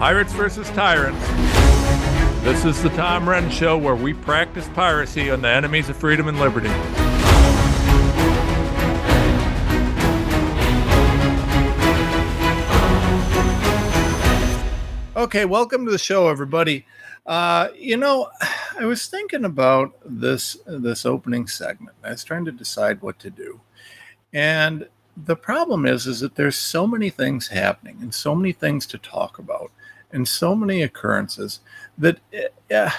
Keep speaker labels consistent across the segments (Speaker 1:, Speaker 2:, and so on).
Speaker 1: Pirates versus Tyrants. This is the Tom Renz Show where we practice piracy on the enemies of freedom and liberty. Okay, welcome to the show, everybody. Uh, you know, I was thinking about this this opening segment. I was trying to decide what to do, and the problem is, is that there's so many things happening and so many things to talk about and so many occurrences that uh,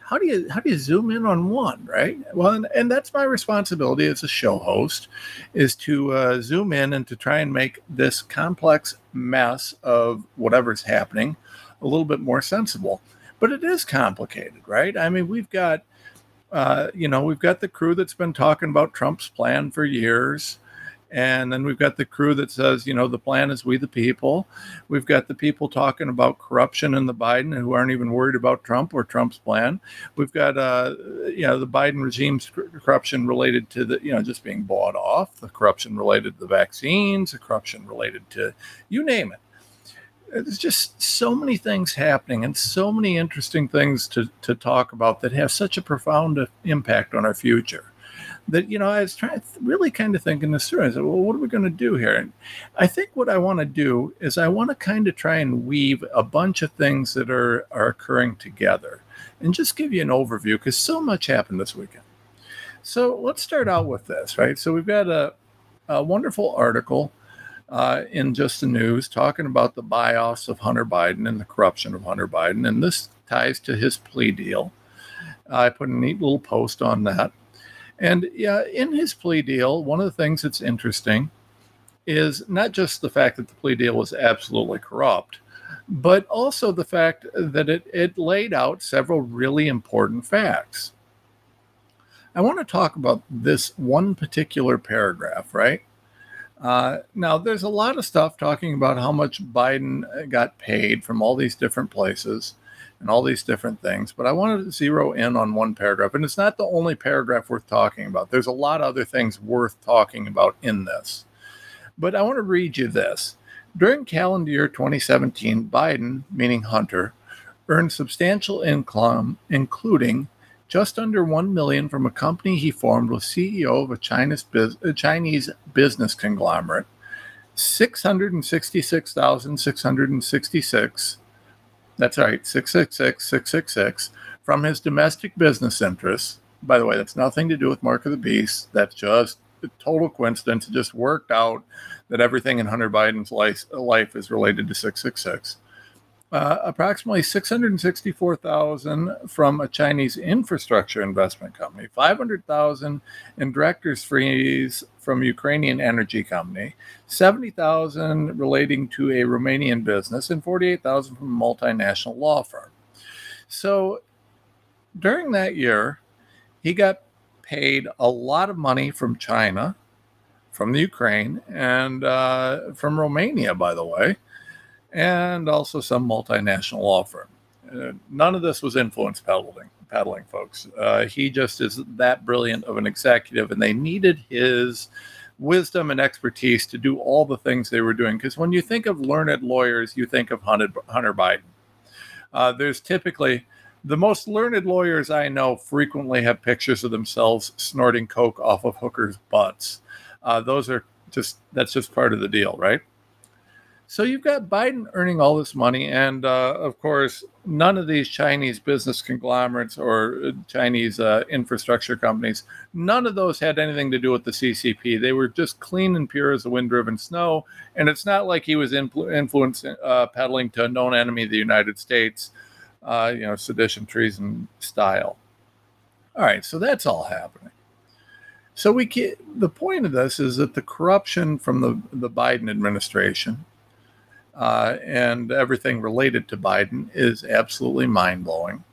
Speaker 1: how do you how do you zoom in on one right? Well and, and that's my responsibility as a show host is to uh, zoom in and to try and make this complex mess of whatever's happening a little bit more sensible. But it is complicated right? I mean we've got uh, you know we've got the crew that's been talking about trump's plan for years and then we've got the crew that says, you know, the plan is we the people. We've got the people talking about corruption in the Biden who aren't even worried about Trump or Trump's plan. We've got, uh, you know, the Biden regime's corruption related to the, you know, just being bought off, the corruption related to the vaccines, the corruption related to you name it there's just so many things happening and so many interesting things to, to talk about that have such a profound impact on our future that you know I was trying really kind of thinking this through. I said, well, what are we going to do here? And I think what I want to do is I want to kind of try and weave a bunch of things that are are occurring together, and just give you an overview because so much happened this weekend. So let's start out with this, right? So we've got a, a wonderful article uh, in just the news talking about the bios of Hunter Biden and the corruption of Hunter Biden, and this ties to his plea deal. I put a neat little post on that. And yeah, in his plea deal, one of the things that's interesting is not just the fact that the plea deal was absolutely corrupt, but also the fact that it, it laid out several really important facts. I want to talk about this one particular paragraph, right? Uh, now, there's a lot of stuff talking about how much Biden got paid from all these different places and all these different things. But I wanted to zero in on one paragraph, and it's not the only paragraph worth talking about. There's a lot of other things worth talking about in this. But I want to read you this. During calendar year 2017, Biden, meaning Hunter, earned substantial income, including just under 1 million from a company he formed with CEO of a Chinese, a Chinese business conglomerate, 666,666 that's right, 666 666 from his domestic business interests. By the way, that's nothing to do with Mark of the Beast. That's just a total coincidence. It just worked out that everything in Hunter Biden's life, life is related to 666 uh, approximately 664,000 from a Chinese infrastructure investment company, 500,000 in director's fees from Ukrainian energy company, 70,000 relating to a Romanian business, and 48,000 from a multinational law firm. So during that year, he got paid a lot of money from China, from the Ukraine, and uh, from Romania, by the way and also some multinational law firm. Uh, none of this was influence peddling, peddling folks. Uh, he just is that brilliant of an executive, and they needed his wisdom and expertise to do all the things they were doing. Because when you think of learned lawyers, you think of Hunter, Biden. Uh, there's typically the most learned lawyers I know frequently have pictures of themselves snorting coke off of hookers' butts. Uh, those are just that's just part of the deal, right? So you've got Biden earning all this money, and uh, of course, none of these Chinese business conglomerates or uh, Chinese uh, infrastructure companies, none of those had anything to do with the CCP. They were just clean and pure as the wind-driven snow, and it's not like he was influ- influencing, uh, peddling to a known enemy of the United States, uh, you know, sedition, treason style. All right, so that's all happening. So we get, the point of this is that the corruption from the the Biden administration uh, and everything related to Biden is absolutely mind blowing.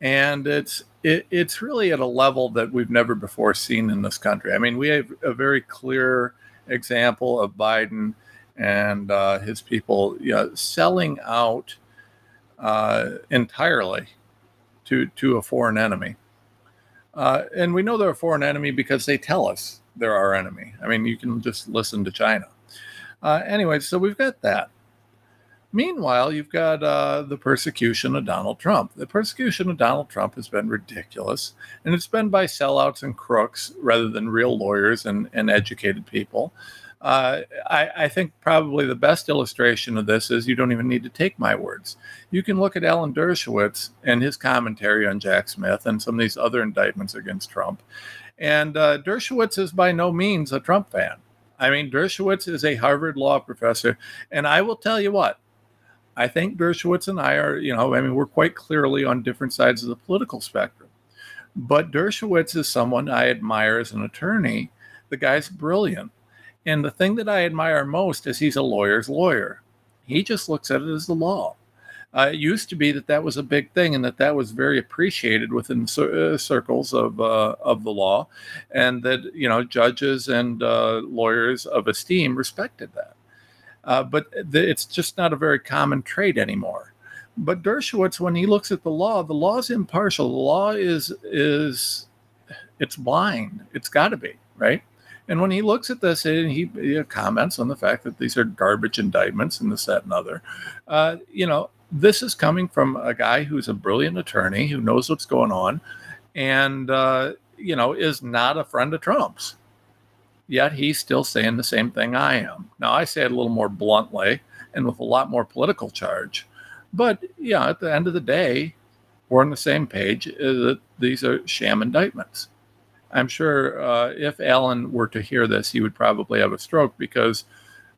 Speaker 1: And it's it, it's really at a level that we've never before seen in this country. I mean, we have a very clear example of Biden and uh, his people you know, selling out uh, entirely to to a foreign enemy. Uh, and we know they're a foreign enemy because they tell us they're our enemy. I mean, you can just listen to China. Uh, anyway, so we've got that. Meanwhile, you've got uh, the persecution of Donald Trump. The persecution of Donald Trump has been ridiculous, and it's been by sellouts and crooks rather than real lawyers and, and educated people. Uh, I, I, think probably the best illustration of this is you don't even need to take my words. You can look at Alan Dershowitz and his commentary on Jack Smith and some of these other indictments against Trump. And uh, Dershowitz is by no means a Trump fan. I mean, Dershowitz is a Harvard law professor. And I will tell you what, I think Dershowitz and I are, you know, I mean, we're quite clearly on different sides of the political spectrum. But Dershowitz is someone I admire as an attorney. The guy's brilliant and the thing that I admire most is he's a lawyer's lawyer. He just looks at it as the law. Uh, it used to be that that was a big thing and that that was very appreciated within uh, circles of uh, of the law, and that you know judges and uh, lawyers of esteem respected that. Uh, but the, it's just not a very common trait anymore. But Dershowitz, when he looks at the law, the law is impartial. The law is is it's blind. It's got to be right. And when he looks at this, and he, he, comments on the fact that these are garbage indictments and this, that, and other, uh, you know, this is coming from a guy who's a brilliant attorney who knows what's going on and, uh, you know, is not a friend of Trump's. Yet he's still saying the same thing I am. Now, I say it a little more bluntly and with a lot more political charge. But, yeah, at the end of the day, we're on the same page uh, that these are sham indictments. I'm sure uh, if Alan were to hear this, he would probably have a stroke because,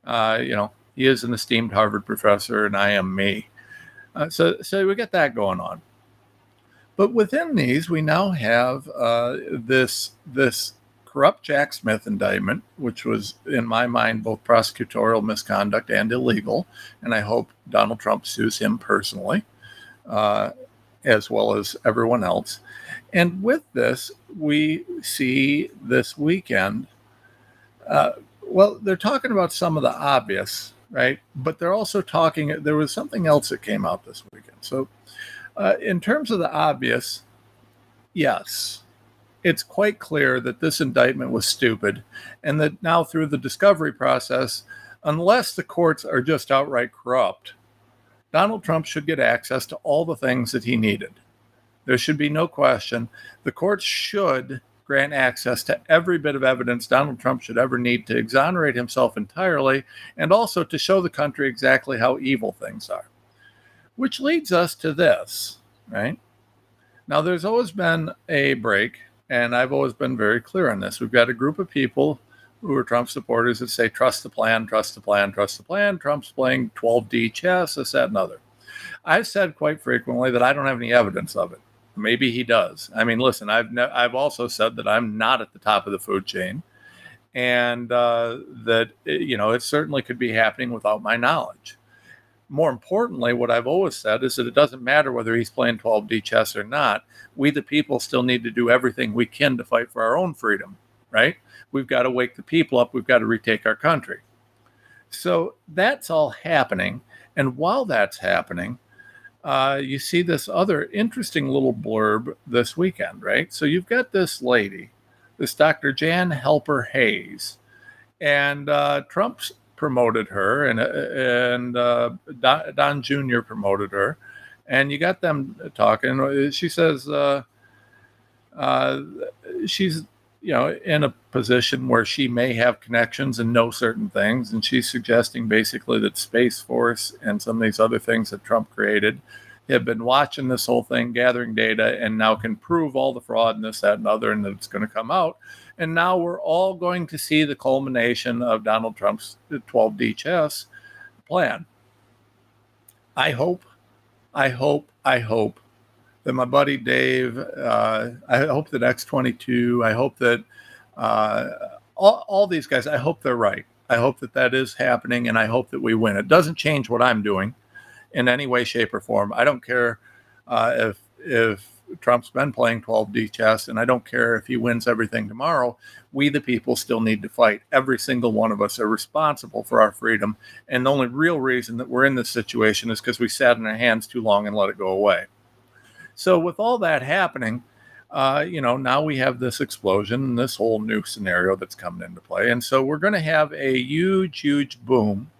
Speaker 1: uh, you know, he is an esteemed Harvard professor, and I am me. Uh, so, so we get that going on. But within these, we now have uh, this this corrupt Jack Smith indictment, which was, in my mind, both prosecutorial misconduct and illegal. And I hope Donald Trump sues him personally, uh, as well as everyone else. And with this, we see this weekend, uh, well, they're talking about some of the obvious, right? But they're also talking, there was something else that came out this weekend. So, uh, in terms of the obvious, yes, it's quite clear that this indictment was stupid and that now through the discovery process, unless the courts are just outright corrupt, Donald Trump should get access to all the things that he needed. There should be no question. The courts should grant access to every bit of evidence Donald Trump should ever need to exonerate himself entirely and also to show the country exactly how evil things are. Which leads us to this, right? Now, there's always been a break, and I've always been very clear on this. We've got a group of people who are Trump supporters that say, trust the plan, trust the plan, trust the plan. Trump's playing 12D chess, this, that, and other. I've said quite frequently that I don't have any evidence of it. Maybe he does. I mean, listen, I've ne- I've also said that I'm not at the top of the food chain, and uh, that eh, you know it certainly could be happening without my knowledge. More importantly, what I've always said is that it doesn't matter whether he's playing 12D chess or not. We, the people, still need to do everything we can to fight for our own freedom. Right? We've got to wake the people up. We've got to retake our country. So that's all happening, and while that's happening, uh, you see this other interesting little blurb this weekend, right? So you've got this lady, this Dr. Jan Halper Hayes, and uh, Trump's promoted her, and and uh, Don, Don, Jr. promoted her, and you got them talking. She says uh, uh, she's you know, in a position where she may have connections and know certain things. And she's suggesting basically that Space Force and some of these other things that Trump created have been watching this whole thing, gathering data, and now can prove all the fraud and this, that, and other, and that it's going to come out. And now we're all going to see the culmination of Donald Trump's uh, 12D chess plan. I hope, I hope, I hope that my buddy Dave, uh, I hope that X22, I hope that uh, all, all these guys, I hope they're right. I hope that that is happening and I hope that we win. It doesn't change what I'm doing in any way, shape, or form. I don't care uh, if, if Trump's been playing 12D chess, and I don't care if he wins everything tomorrow. We, the people, still need to fight. Every single one of us are responsible for our freedom. And the only real reason that we're in this situation is because we sat in our hands too long and let it go away. So with all that happening, uh, you know, now we have this explosion, this whole new scenario that's coming into play, and so we're going to have a huge, huge boom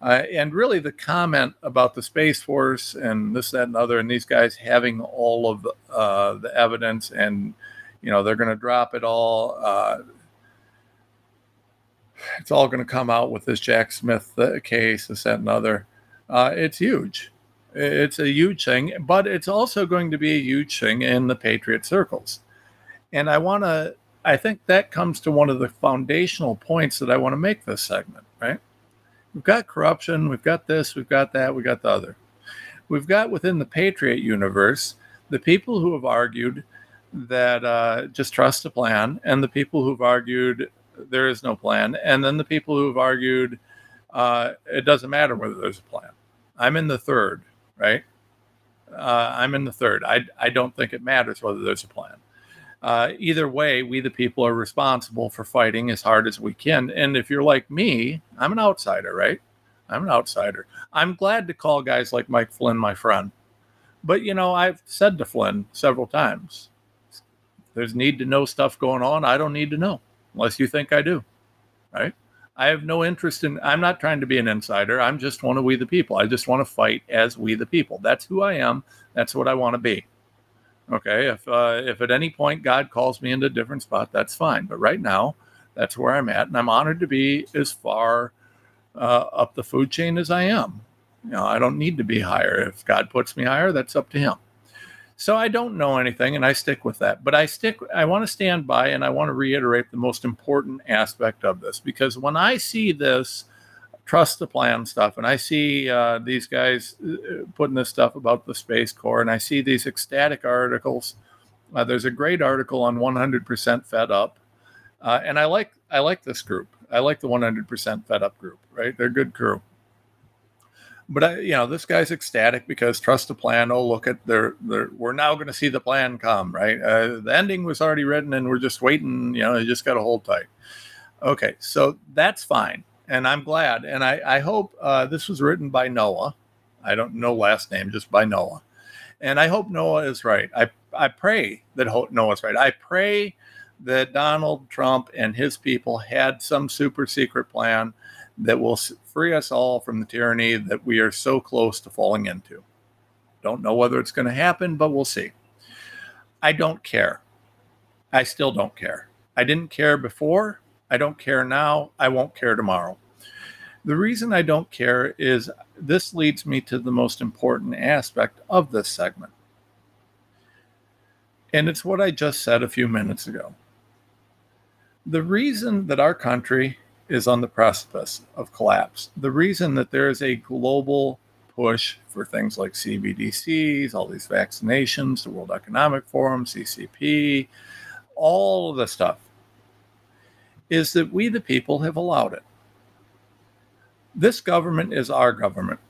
Speaker 1: Uh, and really, the comment about the Space Force and this, that, and other, and these guys having all of uh, the evidence and, you know, they're going to drop it all. Uh, it's all going to come out with this Jack Smith uh, case, this, that, and other. Uh, it's huge. It's a huge thing, but it's also going to be a huge thing in the Patriot circles. And I want to, I think that comes to one of the foundational points that I want to make this segment, right? We've got corruption, we've got this, we've got that, we've got the other. We've got within the Patriot universe the people who have argued that uh, just trust the plan, and the people who've argued there is no plan, and then the people who've argued uh, it doesn't matter whether there's a plan. I'm in the third, right? Uh, I'm in the third. I, I don't think it matters whether there's a plan. Uh, either way, we the people are responsible for fighting as hard as we can. And if you're like me, I'm an outsider, right? I'm an outsider. I'm glad to call guys like Mike Flynn my friend. But, you know, I've said to Flynn several times there's need to know stuff going on. I don't need to know unless you think I do, right? I have no interest in, I'm not trying to be an insider. I'm just one of we the people. I just want to fight as we the people. That's who I am. That's what I want to be. Okay, if uh, if at any point God calls me into a different spot, that's fine. But right now, that's where I'm at, and I'm honored to be as far uh, up the food chain as I am. You know, I don't need to be higher. If God puts me higher, that's up to Him. So I don't know anything, and I stick with that. But I stick. I want to stand by, and I want to reiterate the most important aspect of this because when I see this trust the plan stuff. And I see uh, these guys uh, putting this stuff about the Space Corps, and I see these ecstatic articles. Uh, there's a great article on 100% Fed Up, uh, and I like I like this group. I like the 100% Fed Up group. Right, they're a good crew. But I, you know, this guy's ecstatic because trust the plan. Oh, look at their, their we're now going to see the plan come. Right, uh, the ending was already written, and we're just waiting. You know, you just got to hold tight. Okay, so that's fine and I'm glad. And I, I hope uh, this was written by Noah. I don't know last name, just by Noah. And I hope Noah is right. I, I pray that ho- Noah's right. I pray that Donald Trump and his people had some super secret plan that will free us all from the tyranny that we are so close to falling into. Don't know whether it's going to happen, but we'll see. I don't care. I still don't care. I didn't care before. I don't care now. I won't care tomorrow. The reason I don't care is this leads me to the most important aspect of this segment. And it's what I just said a few minutes ago. The reason that our country is on the precipice of collapse, the reason that there is a global push for things like CBDCs, all these vaccinations, the World Economic Forum, CCP, all of the stuff, is that we, the people, have allowed it. This government is our government.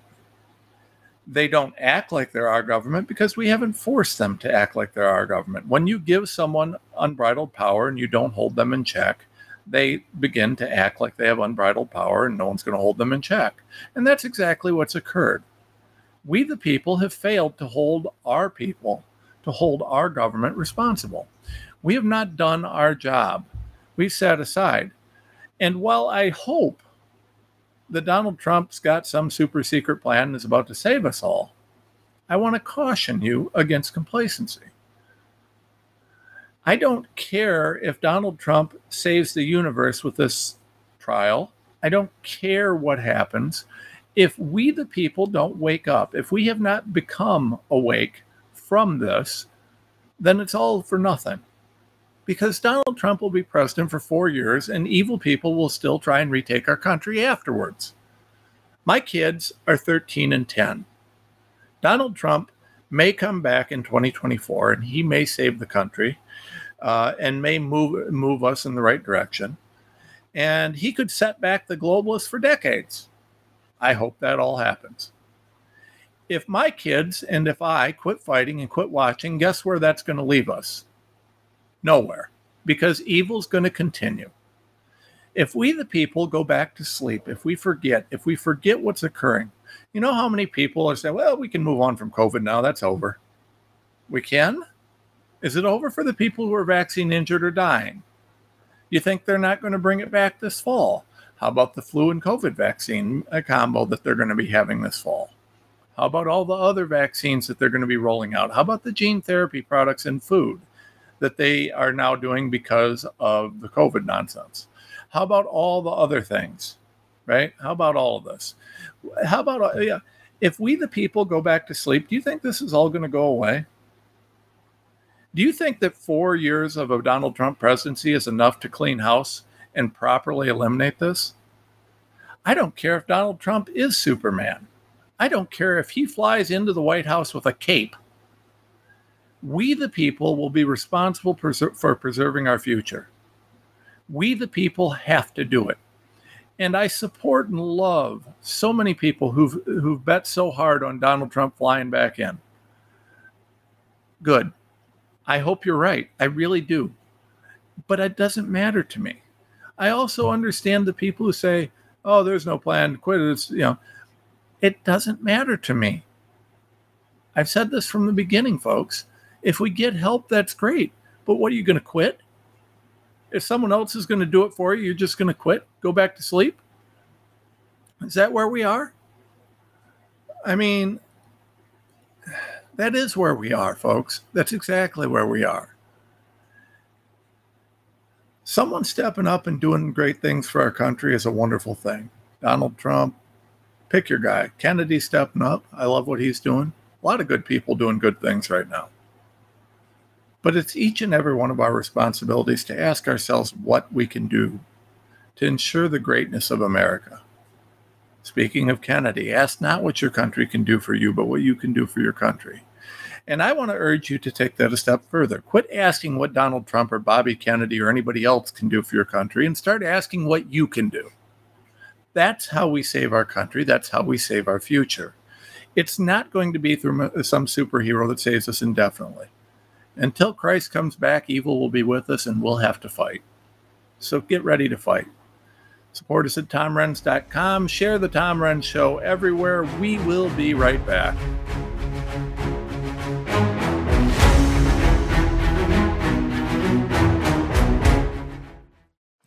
Speaker 1: They don't act like they're our government because we haven't forced them to act like they're our government. When you give someone unbridled power and you don't hold them in check, they begin to act like they have unbridled power and no one's going to hold them in check. And that's exactly what's occurred. We, the people, have failed to hold our people, to hold our government responsible. We have not done our job. We've sat aside. And while I hope that Donald Trump's got some super secret plan and is about to save us all, I want to caution you against complacency. I don't care if Donald Trump saves the universe with this trial. I don't care what happens. If we, the people, don't wake up, if we have not become awake from this, then it's all for nothing. Because Donald Trump will be president for four years and evil people will still try and retake our country afterwards. My kids are 13 and 10. Donald Trump may come back in 2024 and he may save the country uh, and may move, move us in the right direction. And he could set back the globalists for decades. I hope that all happens. If my kids and if I quit fighting and quit watching, guess where that's going to leave us? Nowhere, because evil's going to continue if we the people go back to sleep, if we forget, if we forget what's occurring, you know how many people are saying, well, we can move on from COVID now, that's over. We can? Is it over for the people who are vaccine injured or dying? You think they're not going to bring it back this fall? How about the flu and COVID vaccine combo that they're going to be having this fall? How about all the other vaccines that they're going to be rolling out? How about the gene therapy products and food that they are now doing because of the COVID nonsense? How about all the other things? Right? How about all of this? How about yeah, if we the people go back to sleep, do you think this is all going to go away? Do you think that four years of a Donald Trump presidency is enough to clean house and properly eliminate this? I don't care if Donald Trump is Superman. I don't care if he flies into the White House with a cape. We, the people, will be responsible for preserving our future. We, the people, have to do it. And I support and love so many people who've, who've bet so hard on Donald Trump flying back in. Good. I hope you're right. I really do. But it doesn't matter to me. I also understand the people who say, oh, there's no plan, to quit it. It's, you know, it doesn't matter to me. I've said this from the beginning, folks. If we get help, that's great. But what are you going to quit? If someone else is going to do it for you, you're just going to quit, go back to sleep? Is that where we are? I mean, that is where we are, folks. That's exactly where we are. Someone stepping up and doing great things for our country is a wonderful thing. Donald Trump, pick your guy. Kennedy stepping up. I love what he's doing. A lot of good people doing good things right now. But it's each and every one of our responsibilities to ask ourselves what we can do to ensure the greatness of America. Speaking of Kennedy, ask not what your country can do for you, but what you can do for your country. And I want to urge you to take that a step further. Quit asking what Donald Trump or Bobby Kennedy or anybody else can do for your country and start asking what you can do. That's how we save our country. That's how we save our future. It's not going to be through some superhero that saves us indefinitely. Until Christ comes back, evil will be with us and we'll have to fight. So get ready to fight. Support us at TomRenz.com. Share the Tom Renz Show everywhere. We will be right back.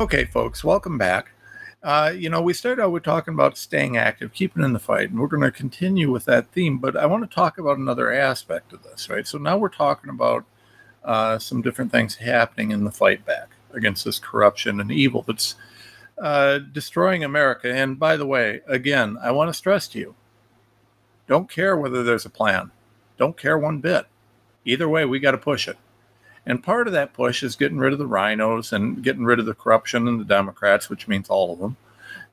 Speaker 1: Okay, folks, welcome back. Uh, you know, we started out with talking about staying active, keeping in the fight, and we're going to continue with that theme. But I want to talk about another aspect of this, right? So now we're talking about uh, some different things happening in the fight back against this corruption and evil that's uh, destroying America. And by the way, again, I want to stress to you don't care whether there's a plan, don't care one bit. Either way, we got to push it. And part of that push is getting rid of the RINOs and getting rid of the corruption in the Democrats, which means all of them.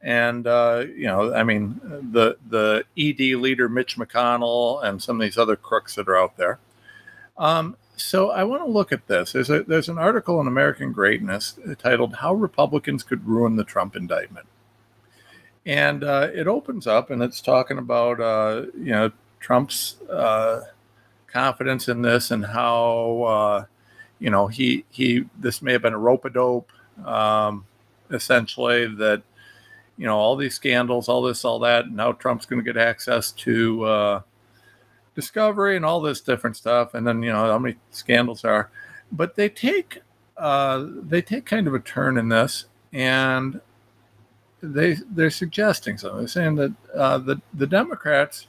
Speaker 1: And uh, you know, I mean, the the ED leader Mitch McConnell and some of these other crooks that are out there. Um, so I want to look at this. There's a there's an article in American Greatness titled "How Republicans Could Ruin the Trump Indictment," and uh, it opens up and it's talking about uh, you know Trump's uh, confidence in this and how uh, you know he he this may have been a rope a dope um, essentially that you know all these scandals, all this, all that. Now Trump's going to get access to uh, discovery and all this different stuff, and then you know how many scandals are. But they take uh, they take kind of a turn in this, and they they're suggesting something. They're saying that uh, the the Democrats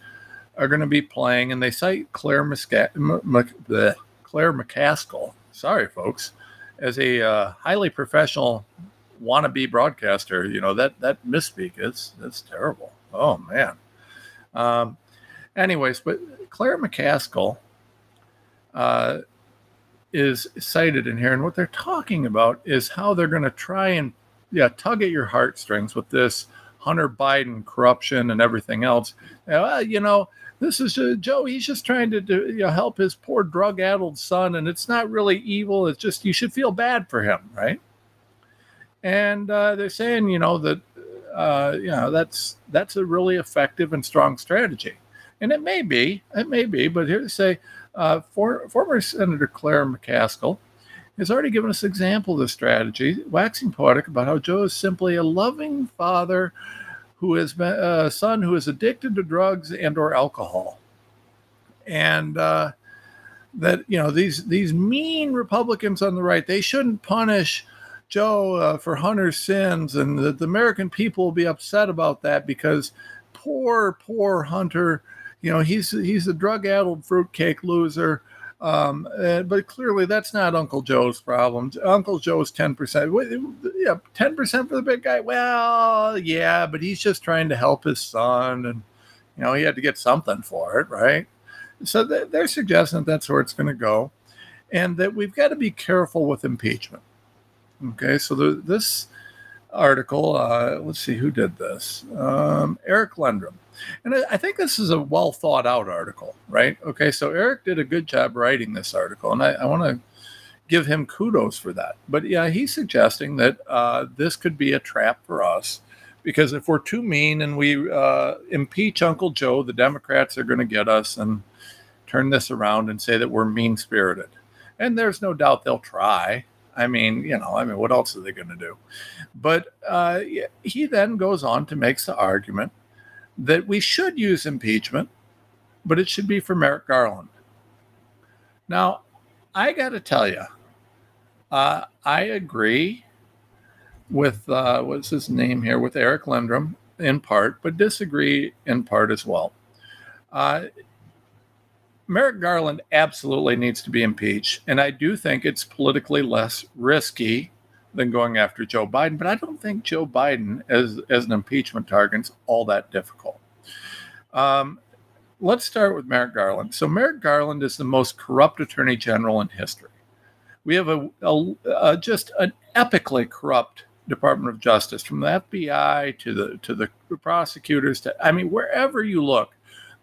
Speaker 1: are going to be playing, and they cite Claire Musca- M- M- Claire McCaskill. Sorry, folks, as a uh, highly professional wannabe broadcaster. You know that that misspeak is that's terrible. Oh man. Um, anyways, but Claire McCaskill uh, is cited in here, and what they're talking about is how they're going to try and yeah tug at your heartstrings with this Hunter Biden corruption and everything else. Uh, you know, this is uh, Joe. He's just trying to do, you know, help his poor drug-addled son, and it's not really evil. It's just you should feel bad for him, right? and uh, they're saying you know that uh, you know that's that's a really effective and strong strategy, and it may be, it may be, but here to say, uh, for, former Senator Claire McCaskill has already given us an example of this strategy, waxing poetic about how Joe is simply a loving father who has been a son who is addicted to drugs and or alcohol, and uh, that you know these these mean Republicans on the right they shouldn't punish Joe uh, for Hunter's sins, and that the American people will be upset about that because poor, poor Hunter, you know, he's he's a drug-addled fruitcake loser. Um, uh, but clearly, that's not Uncle Joe's problem. Uncle Joe's ten percent. Yeah, ten percent for the big guy. Well, yeah, but he's just trying to help his son, and you know, he had to get something for it, right? So they're suggesting that that's where it's going to go, and that we've got to be careful with impeachment. Okay, so the, this article, uh, let's see who did this. Um, Eric Lendrum. And I think this is a well thought out article, right? Okay, so Eric did a good job writing this article, and I, I want to give him kudos for that. But yeah, he's suggesting that uh, this could be a trap for us because if we're too mean and we uh, impeach Uncle Joe, the Democrats are going to get us and turn this around and say that we're mean spirited. And there's no doubt they'll try. I mean, you know, I mean, what else are they going to do? But uh, he then goes on to make the argument that we should use impeachment, but it should be for Merrick Garland. Now, I got to tell you, uh, I agree with uh, what's his name here with Eric Lendrum in part, but disagree in part as well. Merrick Garland absolutely needs to be impeached. And I do think it's politically less risky than going after Joe Biden. But I don't think Joe Biden as, as an impeachment target is all that difficult. Um, let's start with Merrick Garland. So, Merrick Garland is the most corrupt attorney general in history. We have a, a, a just an epically corrupt Department of Justice, from the FBI to the to the prosecutors to I mean, wherever you look,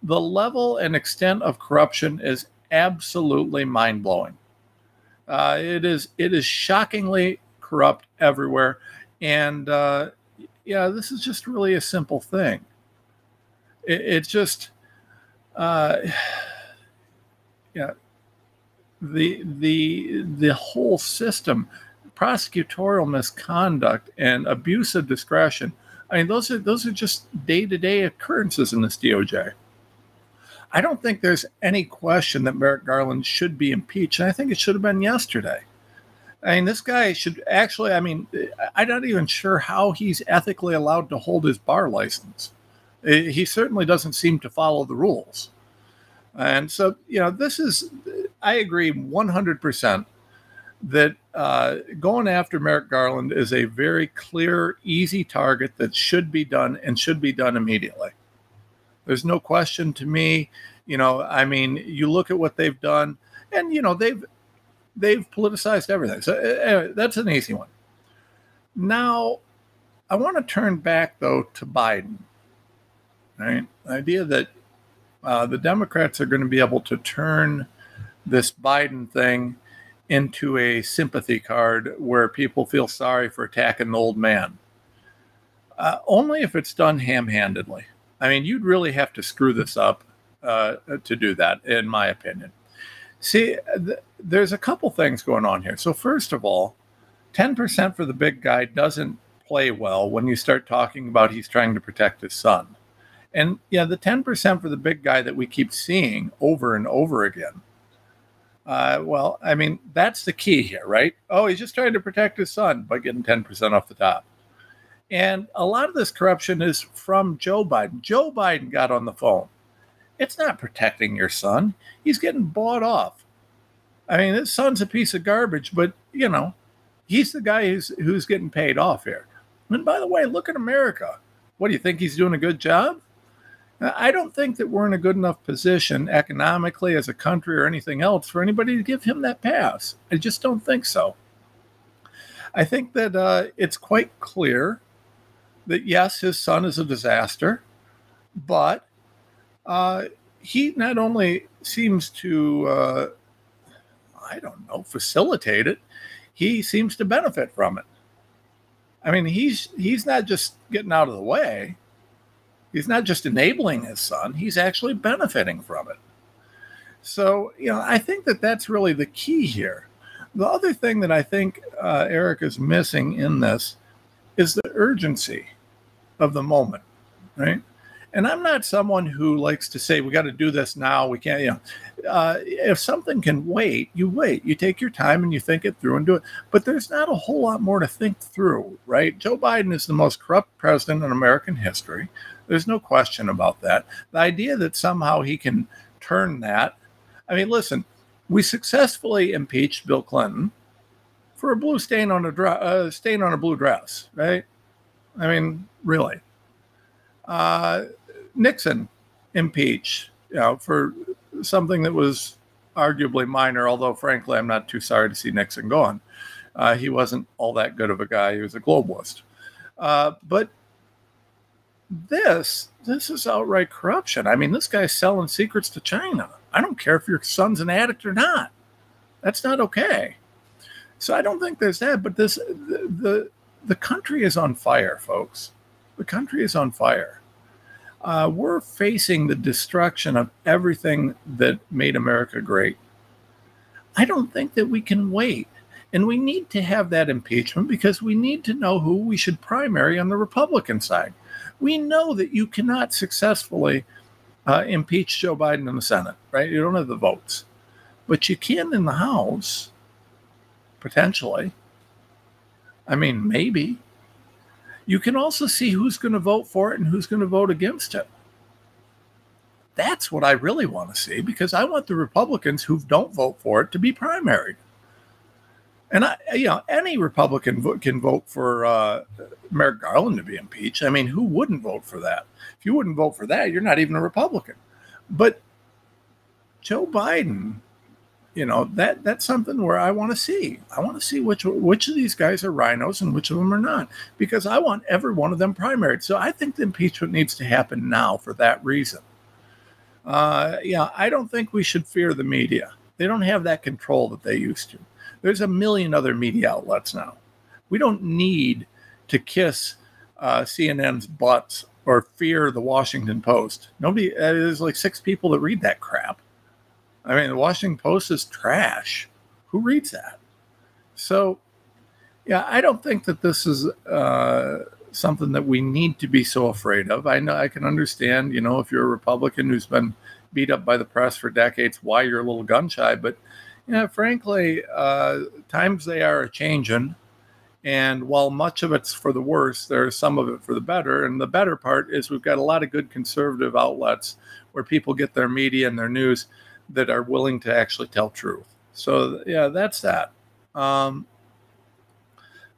Speaker 1: the level and extent of corruption is absolutely mind blowing. Uh, it is it is shockingly corrupt everywhere, and uh, yeah, this is just really a simple thing. It, it's just, uh, yeah, the the the whole system, prosecutorial misconduct and abuse of discretion. I mean, those are those are just day to day occurrences in this DOJ. I don't think there's any question that Merrick Garland should be impeached. And I think it should have been yesterday. I mean, this guy should actually, I mean, I'm not even sure how he's ethically allowed to hold his bar license. He certainly doesn't seem to follow the rules. And so, you know, this is, I agree 100% that uh, going after Merrick Garland is a very clear, easy target that should be done and should be done immediately. There's no question to me. You know, I mean, you look at what they've done, and you know they've they've politicized everything. So anyway, that's an easy one. Now, I want to turn back though to Biden. Right, the idea that uh, the Democrats are going to be able to turn this Biden thing into a sympathy card where people feel sorry for attacking the old man. Uh, only if it's done ham handedly. I mean, you'd really have to screw this up uh, to do that, in my opinion. See, th- there's a couple things going on here. So, first of all, 10% for the big guy doesn't play well when you start talking about he's trying to protect his son. And yeah, the 10% for the big guy that we keep seeing over and over again uh, well, I mean, that's the key here, right? Oh, he's just trying to protect his son by getting 10% off the top. And a lot of this corruption is from Joe Biden. Joe Biden got on the phone. It's not protecting your son, he's getting bought off. I mean, his son's a piece of garbage, but, you know, he's the guy who's, who's getting paid off here. And by the way, look at America. What do you think he's doing a good job? I don't think that we're in a good enough position economically as a country or anything else for anybody to give him that pass. I just don't think so. I think that uh, it's quite clear that yes, his son is a disaster, but uh, he not only seems to, uh, I don't know, facilitate it, he seems to benefit from it. I mean, he's he's not just getting out of the way He's not just enabling his son, he's actually benefiting from it. So, you know, I think that that's really the key here. The other thing that I think uh, Eric is missing in this is the urgency of the moment, right? And I'm not someone who likes to say, we got to do this now. We can't, you know, uh, if something can wait, you wait. You take your time and you think it through and do it. But there's not a whole lot more to think through, right? Joe Biden is the most corrupt president in American history. There's no question about that. The idea that somehow he can turn that. I mean, listen, we successfully impeached Bill Clinton for a blue stain on a uh, stain on a blue dress, right? I mean, really. Uh, Nixon impeached, you know, for something that was arguably minor. Although, frankly, I'm not too sorry to see Nixon gone. Uh, he wasn't all that good of a guy. He was a globalist. Uh, but this this is outright corruption. I mean, this guy's selling secrets to China. I don't care if your son's an addict or not. That's not okay. So I don't think there's that. But this the the, the country is on fire, folks. The country is on fire. Uh, we're facing the destruction of everything that made America great. I don't think that we can wait. And we need to have that impeachment because we need to know who we should primary on the Republican side we know that you cannot successfully uh, impeach Joe Biden in the Senate, right? You don't have the votes, but you can in the House, potentially. I mean, maybe. You can also see who's going to vote for it and who's going to vote against it. That's what I really want to see because I want the Republicans who don't vote for it to be primaried. And I, you know, any Republican vo- can vote for uh, Merrick Garland to be impeached. I mean, who wouldn't vote for that? If you wouldn't vote for that, you're not even a Republican. But Joe Biden, you know, that that's something where I want to see. I want to see which which of these guys are RINOs and which of them are not, because I want every one of them primaried. So I think the impeachment needs to happen now for that reason. Uh, yeah, I don't think we should fear the media. They don't have that control that they used to. There's a million other media outlets now. We don't need to kiss uh, CNN's butts or fear the Washington Post. Nobody, uh, there's like six people that read that crap. I mean, the Washington Post is trash. Who reads that? So, yeah, I don't think that this is uh, something that we need to be so afraid of. I know I can understand, you know, if you're a Republican who's been beat up by the press for decades, why you're a little gun shy. But you know, frankly, uh, times they are a changing. And while much of it's for the worse, there's some of it for the better. And the better part is we've got a lot of good conservative outlets where people get their media and their news that are willing to actually tell truth. So, yeah, that's that. Um,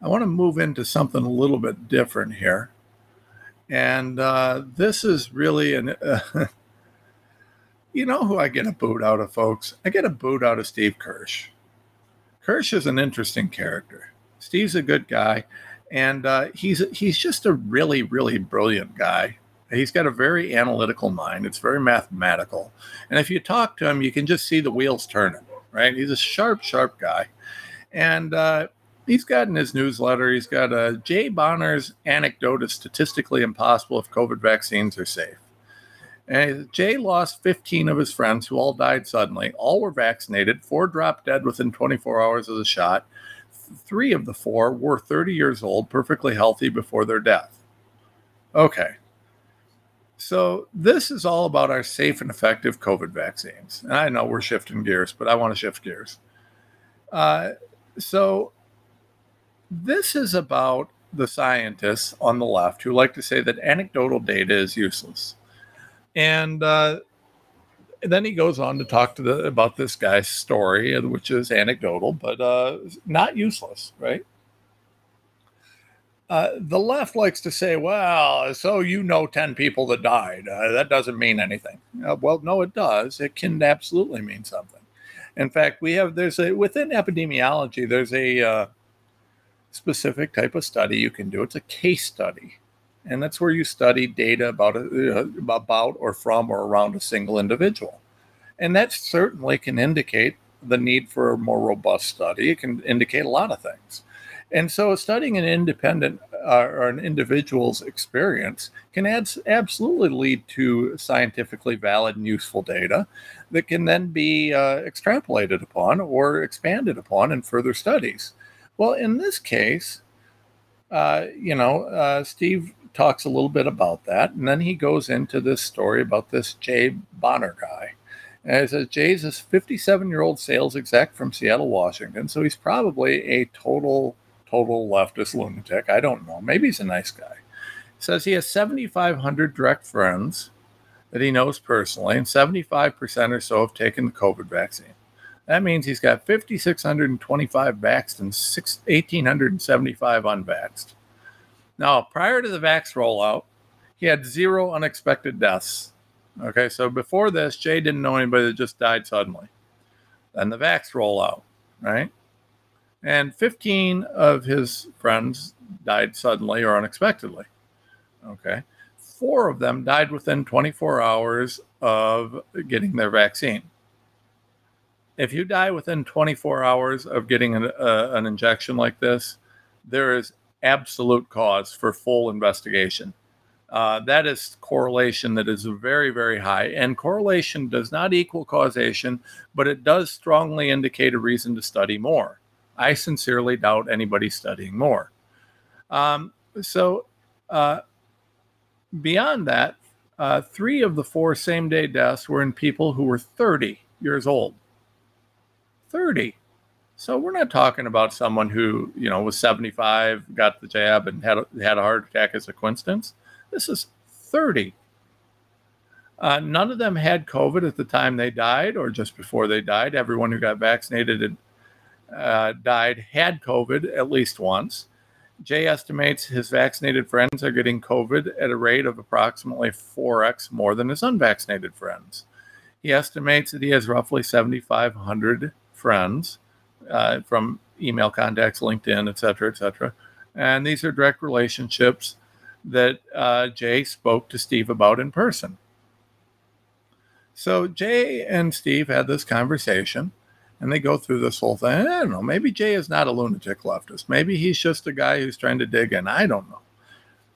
Speaker 1: I want to move into something a little bit different here. And uh, this is really an. Uh, You know who I get a boot out of, folks? I get a boot out of Steve Kirsch. Kirsch is an interesting character. Steve's a good guy, and uh, he's he's just a really really brilliant guy. He's got a very analytical mind. It's very mathematical, and if you talk to him, you can just see the wheels turning. right? He's a sharp, sharp guy. And uh, he's got in his newsletter, he's got a Jay Bonner's anecdote is statistically impossible if COVID vaccines are safe. And Jay lost 15 of his friends who all died suddenly. All were vaccinated. Four dropped dead within 24 hours of the shot. Three of the four were 30 years old, perfectly healthy before their death. Okay. So, this is all about our safe and effective COVID vaccines. And I know we're shifting gears, but I want to shift gears. Uh, so, this is about the scientists on the left who like to say that anecdotal data is useless. And uh, then he goes on to talk to the about this guy's story, which is anecdotal, but uh, not useless, right? Uh, the left likes to say, well, so you know 10 people that died. Uh, that doesn't mean anything. Uh, well, no, it does. It can absolutely mean something. In fact, we have, there's a, within epidemiology, there's a uh, specific type of study you can do. It's a case study and that's where you study data about uh, about or from or around a single individual and that certainly can indicate the need for a more robust study it can indicate a lot of things and so studying an independent uh, or an individual's experience can add, absolutely lead to scientifically valid and useful data that can then be uh, extrapolated upon or expanded upon in further studies well in this case uh, you know, uh, Steve talks a little bit about that. And then he goes into this story about this Jay Bonner guy. And it says Jay's a 57 year old sales exec from Seattle, Washington. So he's probably a total, total leftist lunatic. I don't know. Maybe he's a nice guy. Says he has 7,500 direct friends that he knows personally, and 75% or so have taken the COVID vaccine. That means he's got 5,625 vaxxed and 6, 1,875 unvaxxed. Now, prior to the Vax rollout, he had zero unexpected deaths. Okay, so before this, Jay didn't know anybody that just died suddenly. Then the Vax rollout, right? And 15 of his friends died suddenly or unexpectedly. Okay. Four of them died within 24 hours of getting their vaccine. If you die within 24 hours of getting an, uh, an injection like this, there is absolute cause for full investigation. Uh, that is correlation that is very, very high. And correlation does not equal causation, but it does strongly indicate a reason to study more. I sincerely doubt anybody studying more. Um, so, uh, beyond that, uh, three of the four same day deaths were in people who were 30 years old. 30. So we're not talking about someone who, you know, was 75, got the jab, and had a, had a heart attack as a coincidence. This is 30. Uh, none of them had COVID at the time they died or just before they died. Everyone who got vaccinated and uh, died had COVID at least once. Jay estimates his vaccinated friends are getting COVID at a rate of approximately 4x more than his unvaccinated friends. He estimates that he has roughly 7,500 friends uh, from email contacts, LinkedIn, et cetera, et cetera. And these are direct relationships that uh, Jay spoke to Steve about in person. So Jay and Steve had this conversation and they go through this whole thing. I don't know. Maybe Jay is not a lunatic leftist. Maybe he's just a guy who's trying to dig in. I don't know.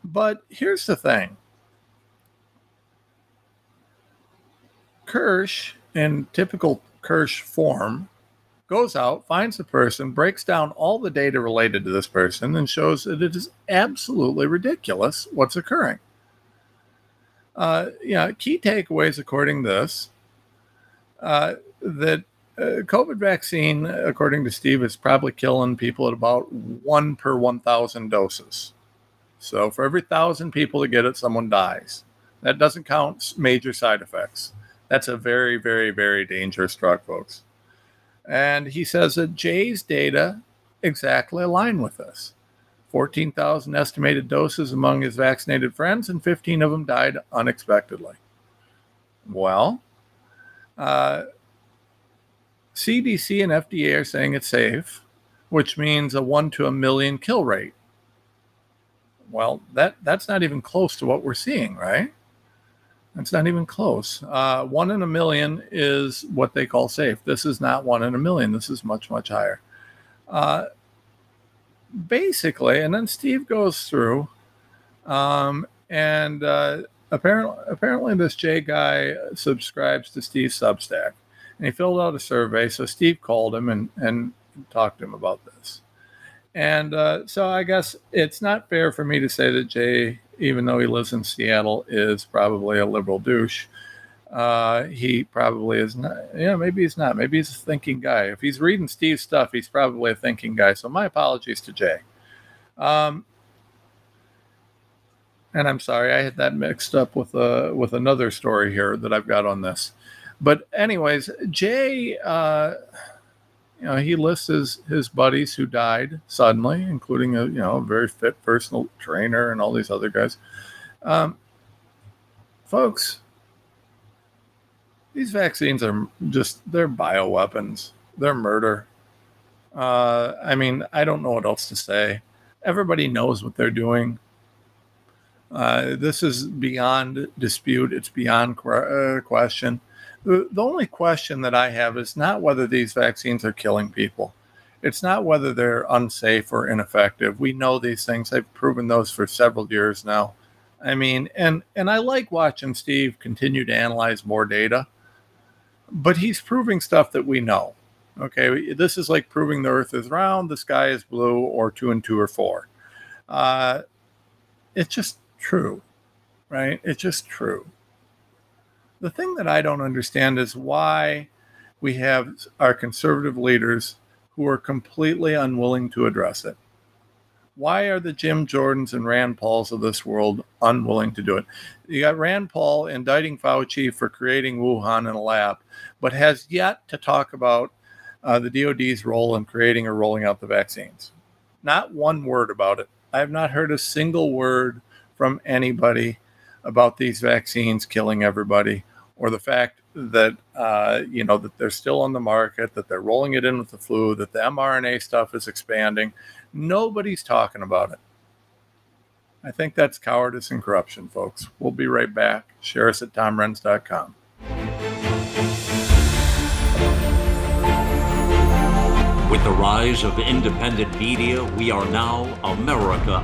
Speaker 1: But here's the thing Kirsch, in typical Kirsch form, goes out, finds the person, breaks down all the data related to this person, and shows that it is absolutely ridiculous what's occurring. Uh, yeah, key takeaways according to this uh, that uh, COVID vaccine, according to Steve, is probably killing people at about one per 1,000 doses. So for every thousand people that get it, someone dies. That doesn't count major side effects. That's a very, very, very dangerous drug, folks. And he says that Jay's data exactly align with this. 14,000 estimated doses among his vaccinated friends, and 15 of them died unexpectedly. Well, uh, CDC and FDA are saying it's safe, which means a one to a million kill rate. Well, that that's not even close to what we're seeing, right? It's not even close. Uh, one in a million is what they call safe. This is not one in a million. This is much, much higher. Uh, basically, and then Steve goes through, um, and uh, apparently, apparently, this Jay guy subscribes to Steve's Substack, and he filled out a survey. So Steve called him and and talked to him about this. And uh, so I guess it's not fair for me to say that Jay, even though he lives in Seattle, is probably a liberal douche. Uh, he probably is not. Yeah, maybe he's not. Maybe he's a thinking guy. If he's reading Steve's stuff, he's probably a thinking guy. So my apologies to Jay. Um, and I'm sorry I had that mixed up with a uh, with another story here that I've got on this. But anyways, Jay. Uh, you know, he lists his, his buddies who died suddenly, including a you know a very fit personal trainer and all these other guys. Um, folks, these vaccines are just they're bioweapons. They're murder. Uh, I mean, I don't know what else to say. Everybody knows what they're doing. Uh, this is beyond dispute. It's beyond qu- uh, question. The, the only question that I have is not whether these vaccines are killing people. It's not whether they're unsafe or ineffective. We know these things. I've proven those for several years now. I mean, and and I like watching Steve continue to analyze more data, but he's proving stuff that we know. Okay, this is like proving the Earth is round, the sky is blue, or two and two or four. Uh, it's just true, right? It's just true the thing that I don't understand is why we have our conservative leaders who are completely unwilling to address it. Why are the Jim Jordans and Rand Pauls of this world unwilling to do it? You got Rand Paul indicting Fauci for creating Wuhan in a lab, but has yet to talk about uh, the DoD's role in creating or rolling out the vaccines. Not one word about it. I have not heard a single word from anybody about these vaccines killing everybody or the fact that uh, you know that they're still on the market, that they're rolling it in with the flu, that the mRNA stuff is expanding. Nobody's talking about it. I think that's cowardice and corruption, folks. We'll be right back. Share us at tomrenz.com.
Speaker 2: With the rise of independent media, we are now America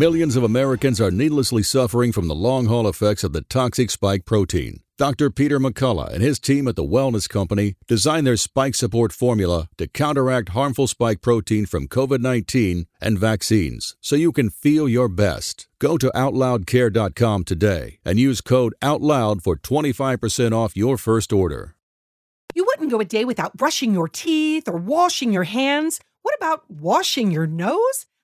Speaker 3: Millions of Americans are needlessly suffering from the long haul effects of the toxic spike protein. Dr. Peter McCullough and his team at the Wellness Company designed their spike support formula to counteract harmful spike protein from COVID 19 and vaccines so you can feel your best. Go to OutLoudCare.com today and use code OUTLOUD for 25% off your first order.
Speaker 4: You wouldn't go a day without brushing your teeth or washing your hands. What about washing your nose?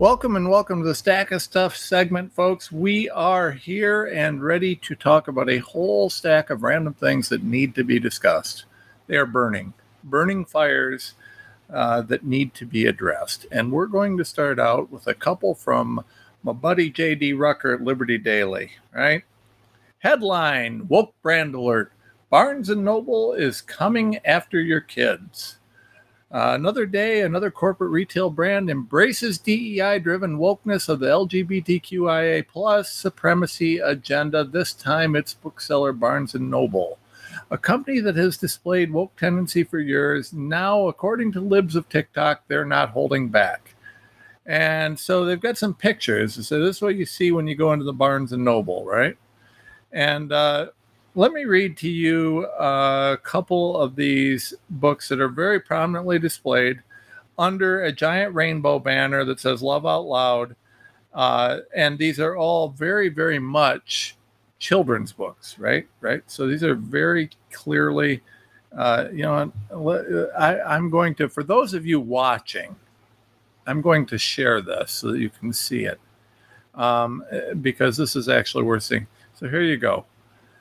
Speaker 1: Welcome and welcome to the Stack of Stuff segment, folks. We are here and ready to talk about a whole stack of random things that need to be discussed. They are burning, burning fires uh, that need to be addressed. And we're going to start out with a couple from my buddy JD Rucker at Liberty Daily, right? Headline Woke Brand Alert Barnes and Noble is coming after your kids. Uh, another day, another corporate retail brand embraces DEI-driven wokeness of the LGBTQIA plus supremacy agenda. This time, it's bookseller Barnes and Noble. a company that has displayed woke tendency for years. Now, according to libs of TikTok, they're not holding back. And so they've got some pictures. So this is what you see when you go into the Barnes and Noble, right? And uh, let me read to you a couple of these books that are very prominently displayed under a giant rainbow banner that says Love Out Loud. Uh, and these are all very, very much children's books, right? Right. So these are very clearly, uh, you know, I, I'm going to, for those of you watching, I'm going to share this so that you can see it um, because this is actually worth seeing. So here you go.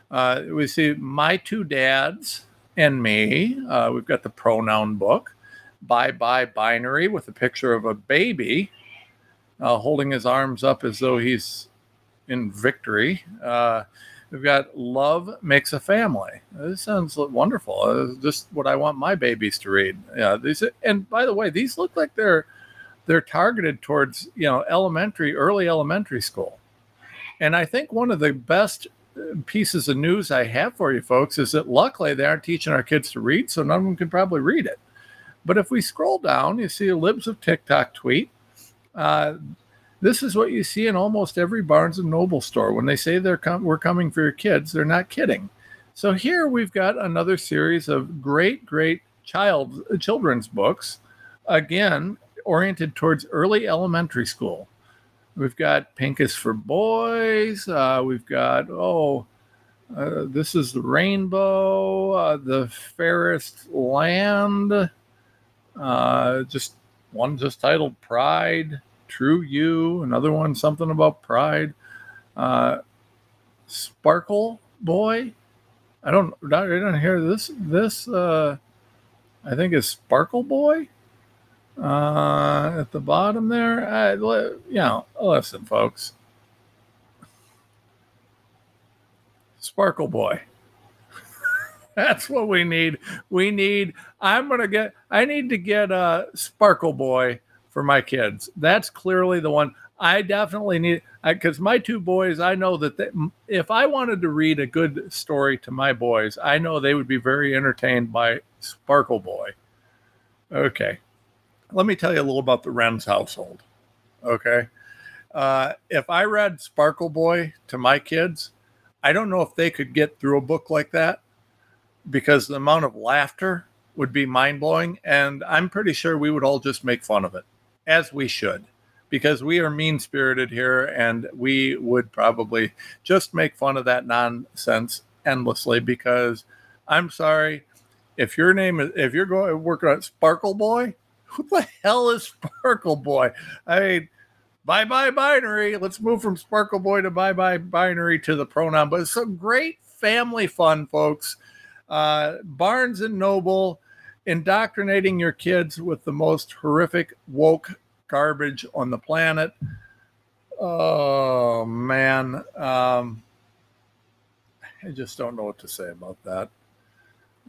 Speaker 1: Uh, we see My Two Dads and Me. Uh, we've got the pronoun book. Bye Bye Binary with a picture of a baby uh, holding his arms up as though he's in victory. Uh, we've got Love Makes a Family. This sounds wonderful. Uh, just what I want my babies to read. Yeah, these. And by the way, these look like they're they're targeted towards you know elementary, early elementary school. And I think one of the best uh, pieces of news I have for you folks is that luckily they aren't teaching our kids to read, so none of them can probably read it. But if we scroll down, you see a Libs of TikTok tweet. Uh, this is what you see in almost every Barnes and Noble store. When they say they're com- we're coming for your kids, they're not kidding. So here we've got another series of great, great child children's books, again oriented towards early elementary school. We've got Pink is for Boys. Uh, we've got oh, uh, this is the Rainbow, uh, the Fairest Land. Uh, just one just titled Pride. True You, another one, something about pride. Uh, Sparkle Boy. I don't, I don't hear this. This, uh, I think is Sparkle Boy. Uh, at the bottom there, I, you know, listen, folks. Sparkle Boy. That's what we need. We need. I'm gonna get. I need to get a Sparkle Boy for my kids. That's clearly the one I definitely need because my two boys, I know that they, if I wanted to read a good story to my boys, I know they would be very entertained by Sparkle Boy. Okay, let me tell you a little about the Renz household. Okay, uh, if I read Sparkle Boy to my kids, I don't know if they could get through a book like that because the amount of laughter would be mind blowing, and I'm pretty sure we would all just make fun of it as we should, because we are mean spirited here and we would probably just make fun of that nonsense endlessly. Because I'm sorry, if your name is, if you're going working on Sparkle Boy, who the hell is Sparkle Boy? I mean, bye bye binary. Let's move from Sparkle Boy to bye bye binary to the pronoun. But it's some great family fun, folks. Uh, Barnes and Noble indoctrinating your kids with the most horrific woke garbage on the planet. Oh man, um, I just don't know what to say about that.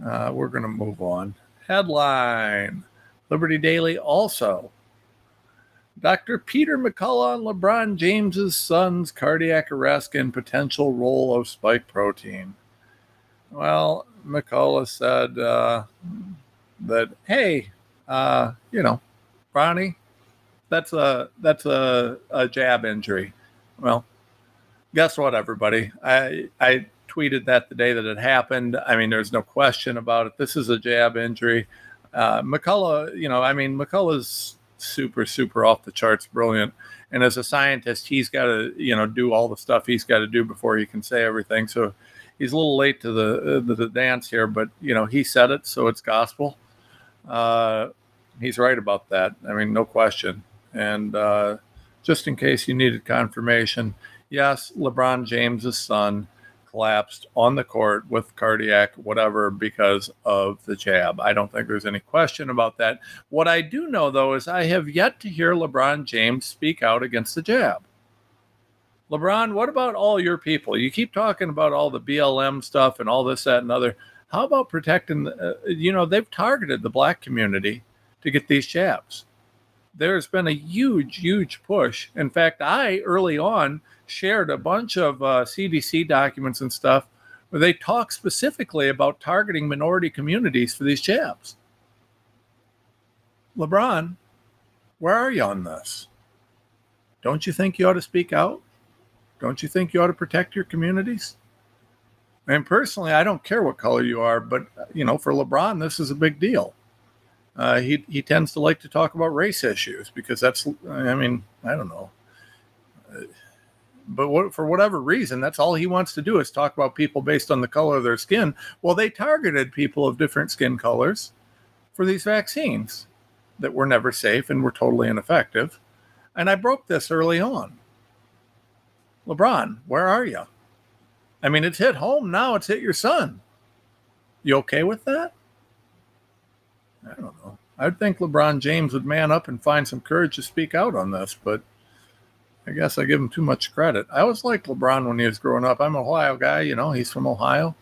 Speaker 1: Uh, we're going to move on. Headline Liberty Daily also. Dr. Peter McCullough on LeBron James's son's cardiac arrest and potential role of spike protein. Well, McCullough said uh, that hey, uh, you know, Bronny, that's a that's a, a jab injury. Well, guess what, everybody? I I tweeted that the day that it happened. I mean, there's no question about it. This is a jab injury. Uh, McCullough, you know, I mean, McCullough's super super off the charts, brilliant. And as a scientist, he's got to you know do all the stuff he's got to do before he can say everything. So he's a little late to the, uh, the dance here, but you know he said it, so it's gospel. Uh, he's right about that. I mean, no question. And uh, just in case you needed confirmation, yes, LeBron James's son collapsed on the court with cardiac whatever because of the jab. I don't think there's any question about that. What I do know though is I have yet to hear LeBron James speak out against the jab. LeBron, what about all your people? You keep talking about all the BLM stuff and all this, that, and other. How about protecting? Uh, you know, they've targeted the black community to get these jabs. There's been a huge, huge push. In fact, I early on shared a bunch of uh, CDC documents and stuff where they talk specifically about targeting minority communities for these jabs. LeBron, where are you on this? Don't you think you ought to speak out? Don't you think you ought to protect your communities? And personally, I don't care what color you are, but you know, for LeBron, this is a big deal. Uh, he he tends to like to talk about race issues because that's, I mean, I don't know, but what, for whatever reason, that's all he wants to do is talk about people based on the color of their skin. Well, they targeted people of different skin colors for these vaccines that were never safe and were totally ineffective. And I broke this early on. LeBron, where are you? I mean, it's hit home now, it's hit your son. You okay with that? I don't know. I'd think LeBron James would man up and find some courage to speak out on this, but I guess I give him too much credit. I always liked LeBron when he was growing up. I'm an Ohio guy, you know, he's from Ohio.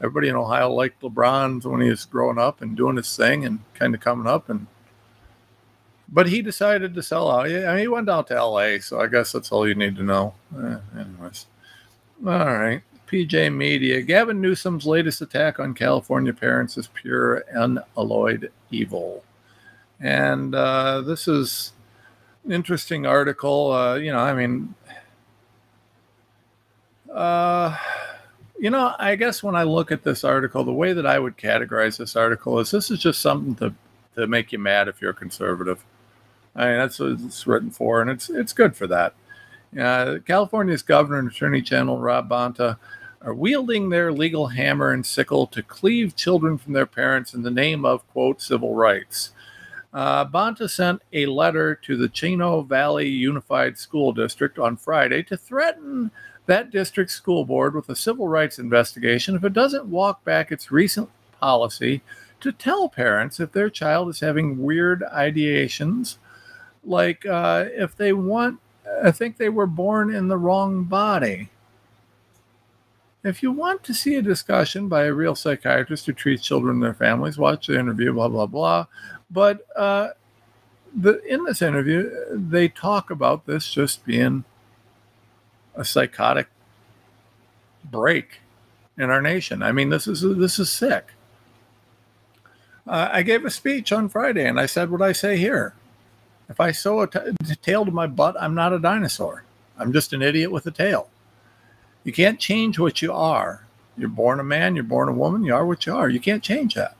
Speaker 1: Everybody in Ohio liked LeBron when he was growing up and doing his thing and kind of coming up and but he decided to sell out. I mean, he went down to LA, so I guess that's all you need to know. Eh, anyways. All right. PJ Media. Gavin Newsom's latest attack on California parents is pure unalloyed evil. And uh, this is interesting article. Uh, you know, I mean, uh, you know, I guess when I look at this article, the way that I would categorize this article is this is just something to, to make you mad if you're conservative. I mean, that's what it's written for, and it's it's good for that. Uh, California's governor and attorney general Rob Bonta are wielding their legal hammer and sickle to cleave children from their parents in the name of quote civil rights. Uh, Bonta sent a letter to the Chino Valley Unified School District on Friday to threaten that district's school board with a civil rights investigation if it doesn't walk back its recent policy to tell parents if their child is having weird ideations like uh, if they want, I think they were born in the wrong body. If you want to see a discussion by a real psychiatrist who treats children and their families, watch the interview, blah, blah, blah. But uh, the, in this interview, they talk about this just being a psychotic break in our nation. I mean, this is this is sick. Uh, I gave a speech on Friday, and I said what I say here. If I sew a t- tail to my butt, I'm not a dinosaur. I'm just an idiot with a tail. You can't change what you are. You're born a man, you're born a woman, you are what you are. You can't change that.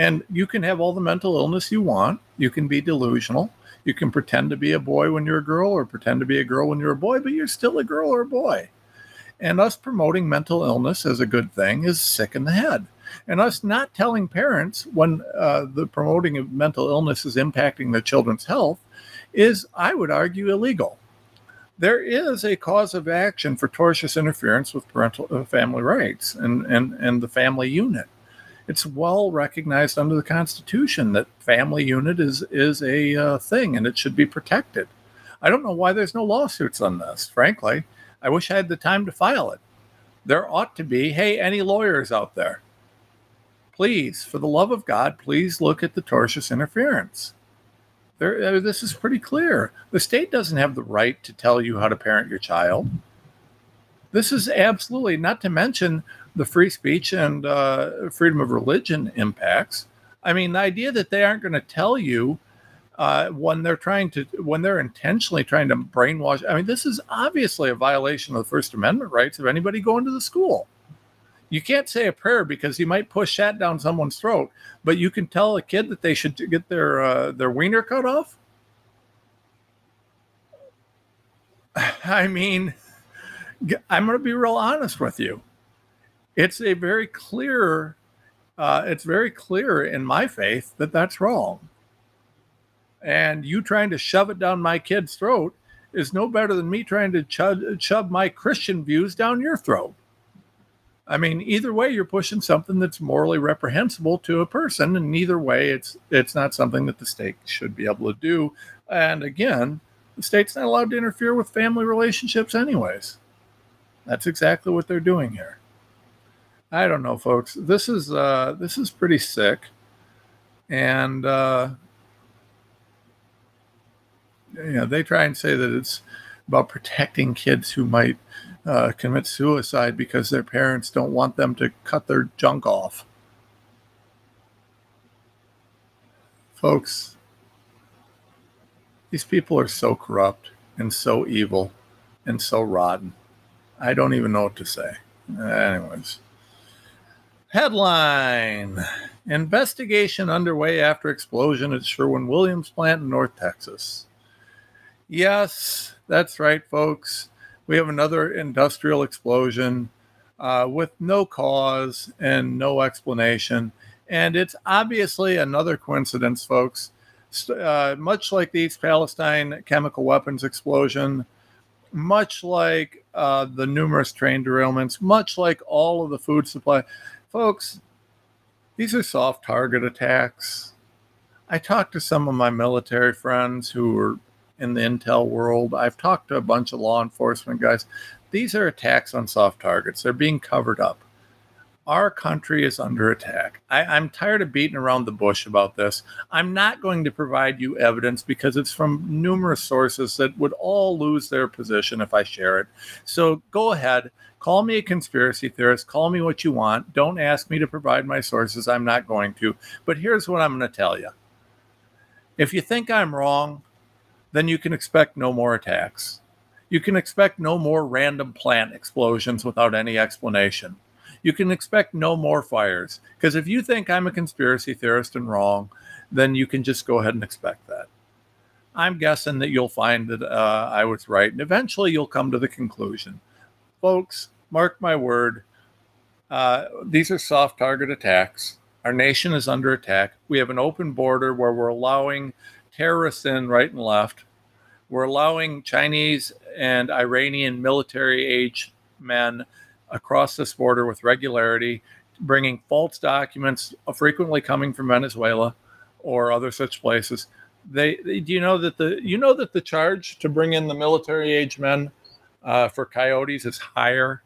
Speaker 1: And you can have all the mental illness you want. You can be delusional. You can pretend to be a boy when you're a girl or pretend to be a girl when you're a boy, but you're still a girl or a boy. And us promoting mental illness as a good thing is sick in the head. And us not telling parents when uh, the promoting of mental illness is impacting their children's health is, I would argue, illegal. There is a cause of action for tortious interference with parental uh, family rights and, and, and the family unit. It's well recognized under the Constitution that family unit is is a uh, thing and it should be protected. I don't know why there's no lawsuits on this. Frankly, I wish I had the time to file it. There ought to be. Hey, any lawyers out there? please, for the love of God, please look at the tortious interference. There, uh, this is pretty clear. The state doesn't have the right to tell you how to parent your child. This is absolutely not to mention the free speech and uh, freedom of religion impacts. I mean, the idea that they aren't going to tell you uh, when they're trying to, when they're intentionally trying to brainwash. I mean, this is obviously a violation of the First Amendment rights of anybody going to the school. You can't say a prayer because you might push that down someone's throat, but you can tell a kid that they should get their uh, their wiener cut off. I mean, I'm going to be real honest with you. It's a very clear, uh, it's very clear in my faith that that's wrong. And you trying to shove it down my kid's throat is no better than me trying to chub, my Christian views down your throat. I mean, either way, you're pushing something that's morally reprehensible to a person, and either way, it's it's not something that the state should be able to do. And again, the state's not allowed to interfere with family relationships, anyways. That's exactly what they're doing here. I don't know, folks. This is uh, this is pretty sick, and uh, you know they try and say that it's about protecting kids who might uh, commit suicide because their parents don't want them to cut their junk off. Folks, these people are so corrupt and so evil and so rotten. I don't even know what to say. Anyways, headline Investigation underway after explosion at Sherwin Williams plant in North Texas. Yes, that's right, folks. We have another industrial explosion uh, with no cause and no explanation. And it's obviously another coincidence, folks. Uh, much like the East Palestine chemical weapons explosion, much like uh, the numerous train derailments, much like all of the food supply. Folks, these are soft target attacks. I talked to some of my military friends who were in the intel world. I've talked to a bunch of law enforcement guys. These are attacks on soft targets, they're being covered up our country is under attack. I, am tired of beating around the bush about this. I'm not going to provide you evidence because it's from numerous sources that would all lose their position if I share it. So go ahead, call me a conspiracy theorist, call me what you want. Don't ask me to provide my sources. I'm not going to. But here's what I'm going to tell you if you think I'm wrong, then you can expect no more attacks. You can expect no more random plant explosions without any explanation you can expect no more fires. Because if you think I'm a conspiracy theorist and wrong, then you can just go ahead and expect that. I'm guessing that you'll find that uh, I was right, and eventually you'll come to the conclusion. Folks, mark my word, uh, these are soft target attacks. Our nation is under attack. We have an open border where we're allowing terrorists in right and left. We're allowing Chinese and Iranian military age men across this border with regularity, bringing false documents, frequently coming from Venezuela or other such places. They, they do you know that the you know that the charge to bring in the military age men uh, for coyotes is higher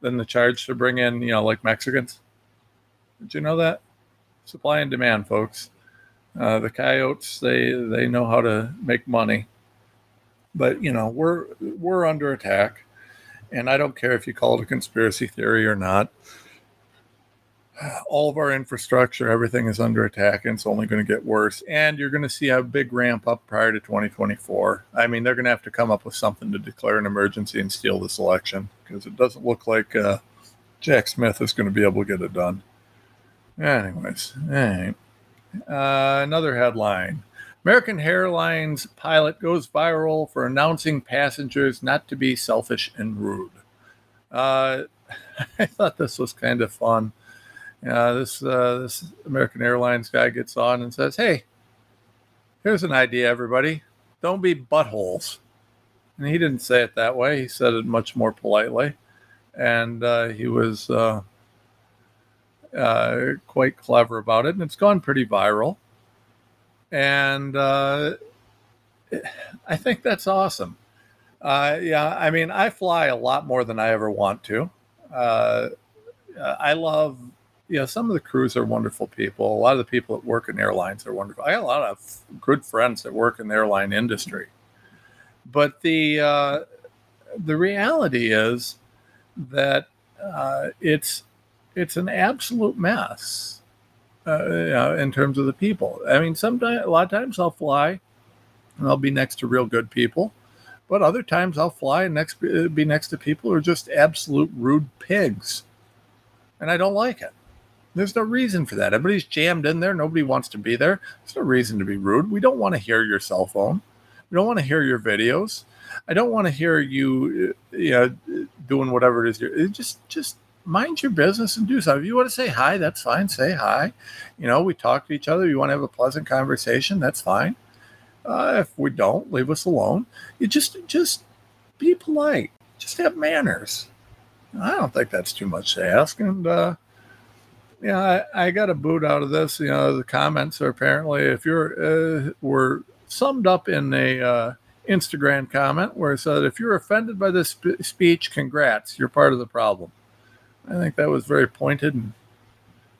Speaker 1: than the charge to bring in you know like Mexicans. Did you know that? Supply and demand, folks. Uh, the coyotes they they know how to make money, but you know we're we're under attack and I don't care if you call it a conspiracy theory or not. All of our infrastructure, everything is under attack, and it's only going to get worse. And you're going to see a big ramp up prior to 2024. I mean, they're going to have to come up with something to declare an emergency and steal this election because it doesn't look like uh, Jack Smith is going to be able to get it done. Anyways, all right. Uh, another headline American Airlines pilot goes viral for announcing passengers not to be selfish and rude. Uh, I thought this was kind of fun. Uh, this uh, this American Airlines guy gets on and says, "Hey, here's an idea, everybody. Don't be buttholes." And he didn't say it that way. He said it much more politely, and uh, he was uh, uh, quite clever about it. And it's gone pretty viral and uh, I think that's awesome. Uh, yeah, I mean, I fly a lot more than I ever want to. Uh, I love, you know, some of the crews are wonderful people. A lot of the people that work in airlines are wonderful. I got a lot of good friends that work in the airline industry, but the uh, the reality is that uh, it's it's an absolute mess uh, in terms of the people. I mean, sometimes a lot of times I'll fly and I'll be next to real good people, but other times I'll fly and next uh, be next to people who are just absolute rude pigs, and I don't like it. There's no reason for that. Everybody's jammed in there. Nobody wants to be there. There's no reason to be rude. We don't want to hear your cell phone. We don't want to hear your videos. I don't want to hear you, uh, you know, doing whatever it is. You're, just, just mind your business and do something. If you want to say hi, that's fine. Say hi. You know, we talk to each other. You want to have a pleasant conversation, that's fine. Uh, if we don't, leave us alone. You just just be polite. Just have manners. I don't think that's too much to ask. And uh, yeah, I, I got a boot out of this. You know, the comments are apparently if you're uh, were summed up in a uh, Instagram comment where it said, "If you're offended by this sp- speech, congrats, you're part of the problem." I think that was very pointed and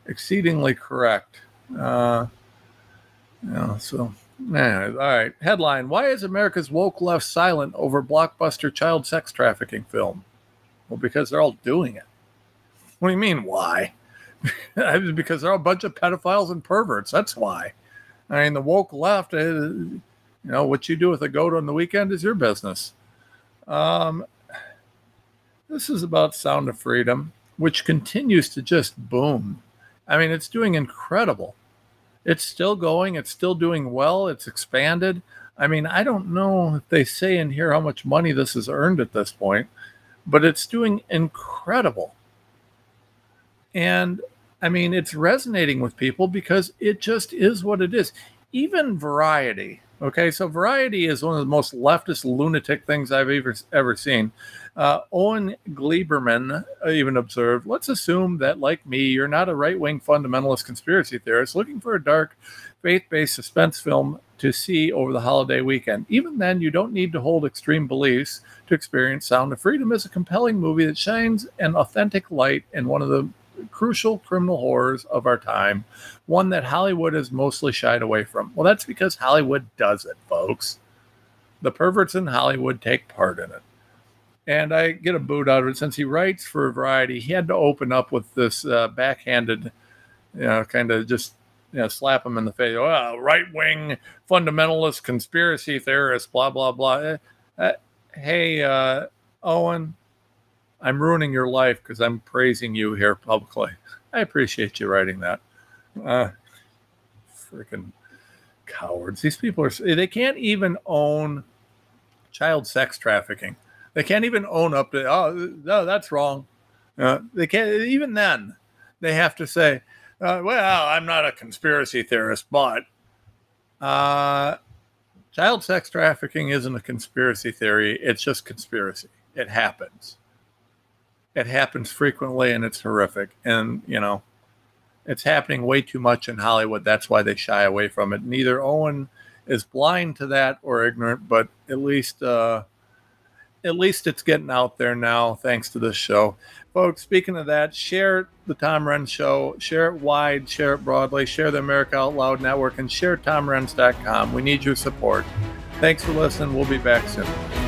Speaker 1: exceedingly correct. Uh, so Anyways, all right. Headline Why is America's woke left silent over blockbuster child sex trafficking film? Well, because they're all doing it. What do you mean, why? because they're a bunch of pedophiles and perverts. That's why. I mean, the woke left, uh, you know, what you do with a goat on the weekend is your business. Um, this is about Sound of Freedom, which continues to just boom. I mean, it's doing incredible. It's still going, it's still doing well, it's expanded. I mean, I don't know if they say in here how much money this has earned at this point, but it's doing incredible. And I mean, it's resonating with people because it just is what it is. Even Variety, okay, so Variety is one of the most leftist lunatic things I've ever ever seen. Uh, Owen Gleiberman even observed, let's assume that, like me, you're not a right wing fundamentalist conspiracy theorist looking for a dark, faith based suspense film to see over the holiday weekend. Even then, you don't need to hold extreme beliefs to experience Sound of Freedom as a compelling movie that shines an authentic light in one of the crucial criminal horrors of our time, one that Hollywood has mostly shied away from. Well, that's because Hollywood does it, folks. The perverts in Hollywood take part in it and I get a boot out of it. Since he writes for Variety, he had to open up with this uh, backhanded, you know, kind of just you know, slap him in the face. Oh, right wing fundamentalist conspiracy theorist, blah blah blah. Uh, uh, hey, uh, Owen, I'm ruining your life because I'm praising you here publicly. I appreciate you writing that. Uh, freaking cowards! These people are—they can't even own child sex trafficking. They can't even own up to, oh, no, that's wrong. Uh, they can't, even then, they have to say, uh, well, I'm not a conspiracy theorist, but uh, child sex trafficking isn't a conspiracy theory. It's just conspiracy. It happens. It happens frequently and it's horrific. And, you know, it's happening way too much in Hollywood. That's why they shy away from it. Neither Owen is blind to that or ignorant, but at least uh, at least it's getting out there now thanks to this show. Folks, speaking of that, share the Tom Renz show, share it wide, share it broadly, share the America Out Loud Network, and share TomRenz.com. We need your support. Thanks for listening. We'll be back soon.